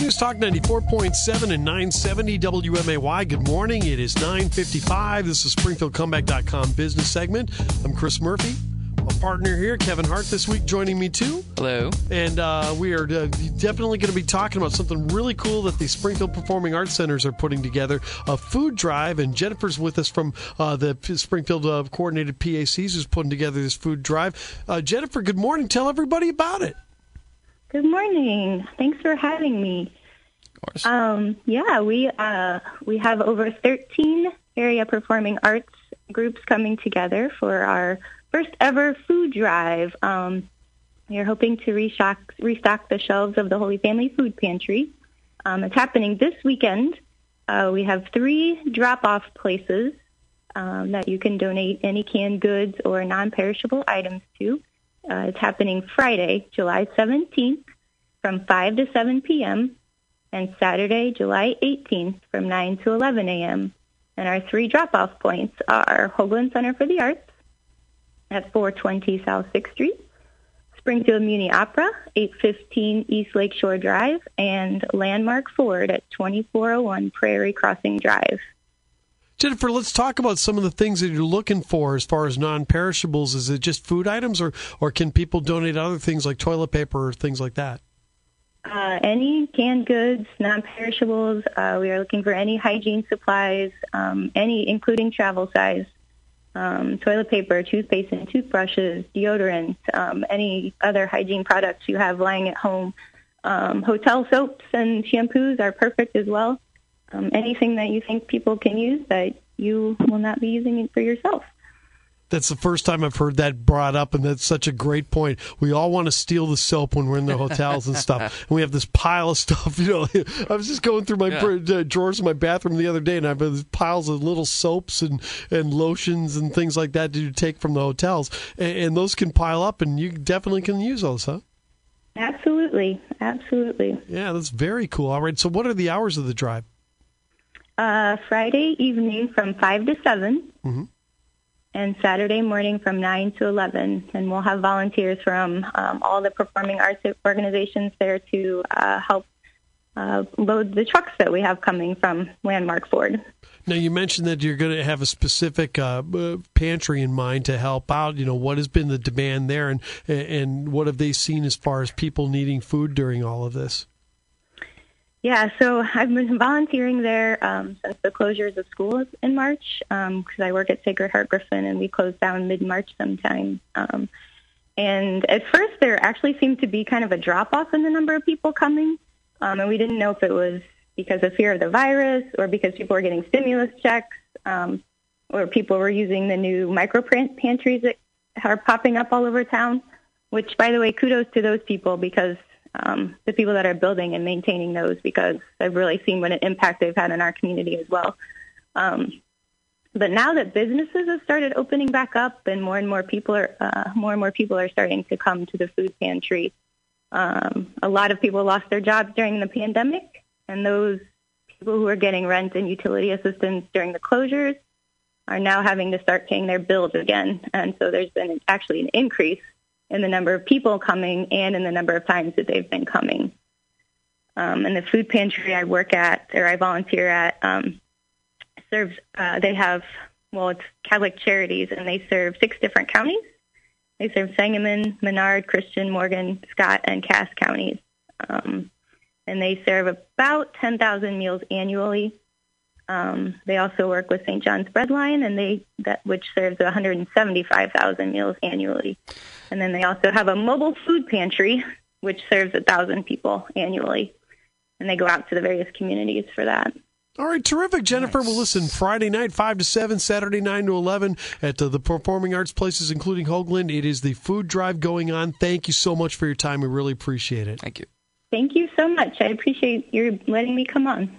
News Talk 94.7 and 970 WMAY. Good morning. It is 9.55. This is SpringfieldComeback.com business segment. I'm Chris Murphy. My partner here, Kevin Hart, this week joining me too. Hello. And uh, we are uh, definitely going to be talking about something really cool that the Springfield Performing Arts Centers are putting together a food drive. And Jennifer's with us from uh, the Springfield uh, Coordinated PACs who's putting together this food drive. Uh, Jennifer, good morning. Tell everybody about it. Good morning. Thanks for having me. Of course. Um, yeah, we uh, we have over 13 area performing arts groups coming together for our first ever food drive. Um, we are hoping to restock, restock the shelves of the Holy Family Food Pantry. Um, it's happening this weekend. Uh, we have three drop-off places um, that you can donate any canned goods or non-perishable items to. Uh, it's happening Friday, July 17th from 5 to 7 p.m. and Saturday, July 18th from 9 to 11 a.m. And our three drop-off points are Hoagland Center for the Arts at 420 South 6th Street, Springfield Muni Opera, 815 East Lakeshore Drive, and Landmark Ford at 2401 Prairie Crossing Drive. Jennifer, let's talk about some of the things that you're looking for as far as non-perishables. Is it just food items, or or can people donate other things like toilet paper or things like that? Uh, any canned goods, non-perishables. Uh, we are looking for any hygiene supplies, um, any including travel size, um, toilet paper, toothpaste and toothbrushes, deodorant, um, any other hygiene products you have lying at home. Um, hotel soaps and shampoos are perfect as well um, anything that you think people can use that you will not be using it for yourself. That's the first time I've heard that brought up, and that's such a great point. We all want to steal the soap when we're in the hotels and stuff, and we have this pile of stuff. You know, I was just going through my yeah. Uh, drawers in my bathroom the other day, and I have these piles of little soaps and and lotions and things like that to take from the hotels, and, and those can pile up, and you definitely can use those, huh? Absolutely, absolutely. Yeah, that's very cool. All right, so what are the hours of the drive? Uh, Friday evening from 5 to 7, mm-hmm. and Saturday morning from 9 to 11. And we'll have volunteers from um, all the performing arts organizations there to uh, help uh, load the trucks that we have coming from Landmark Ford. Now you mentioned that you're going to have a specific uh, uh, pantry in mind to help out. You know what has been the demand there, and and what have they seen as far as people needing food during all of this? Yeah, so I've been volunteering there um, since the closures of schools in March because um, I work at Sacred Heart Griffin and we closed down mid-March sometime. Um, and at first there actually seemed to be kind of a drop-off in the number of people coming. Um, and we didn't know if it was because of fear of the virus or because people were getting stimulus checks um, or people were using the new micro pantries that are popping up all over town, which, by the way, kudos to those people because um, the people that are building and maintaining those because I've really seen what an impact they've had in our community as well. Um, but now that businesses have started opening back up and more and more people are uh, more and more people are starting to come to the food pantry, um, a lot of people lost their jobs during the pandemic, and those people who are getting rent and utility assistance during the closures are now having to start paying their bills again. And so there's been actually an increase in the number of people coming and in the number of times that they've been coming. Um, and the food pantry I work at or I volunteer at um, serves. Uh, they have well, it's Catholic Charities, and they serve six different counties. They serve Sangamon, Menard, Christian, Morgan, Scott, and Cass counties. Um, and they serve about 10,000 meals annually. Um, they also work with St. John's Breadline, and they that which serves 175,000 meals annually. And then they also have a mobile food pantry, which serves a thousand people annually. And they go out to the various communities for that. All right, terrific, Jennifer. Nice. Well, listen, Friday night, 5 to 7, Saturday, 9 to 11 at uh, the performing arts places, including Hoagland. It is the food drive going on. Thank you so much for your time. We really appreciate it. Thank you. Thank you so much. I appreciate you letting me come on.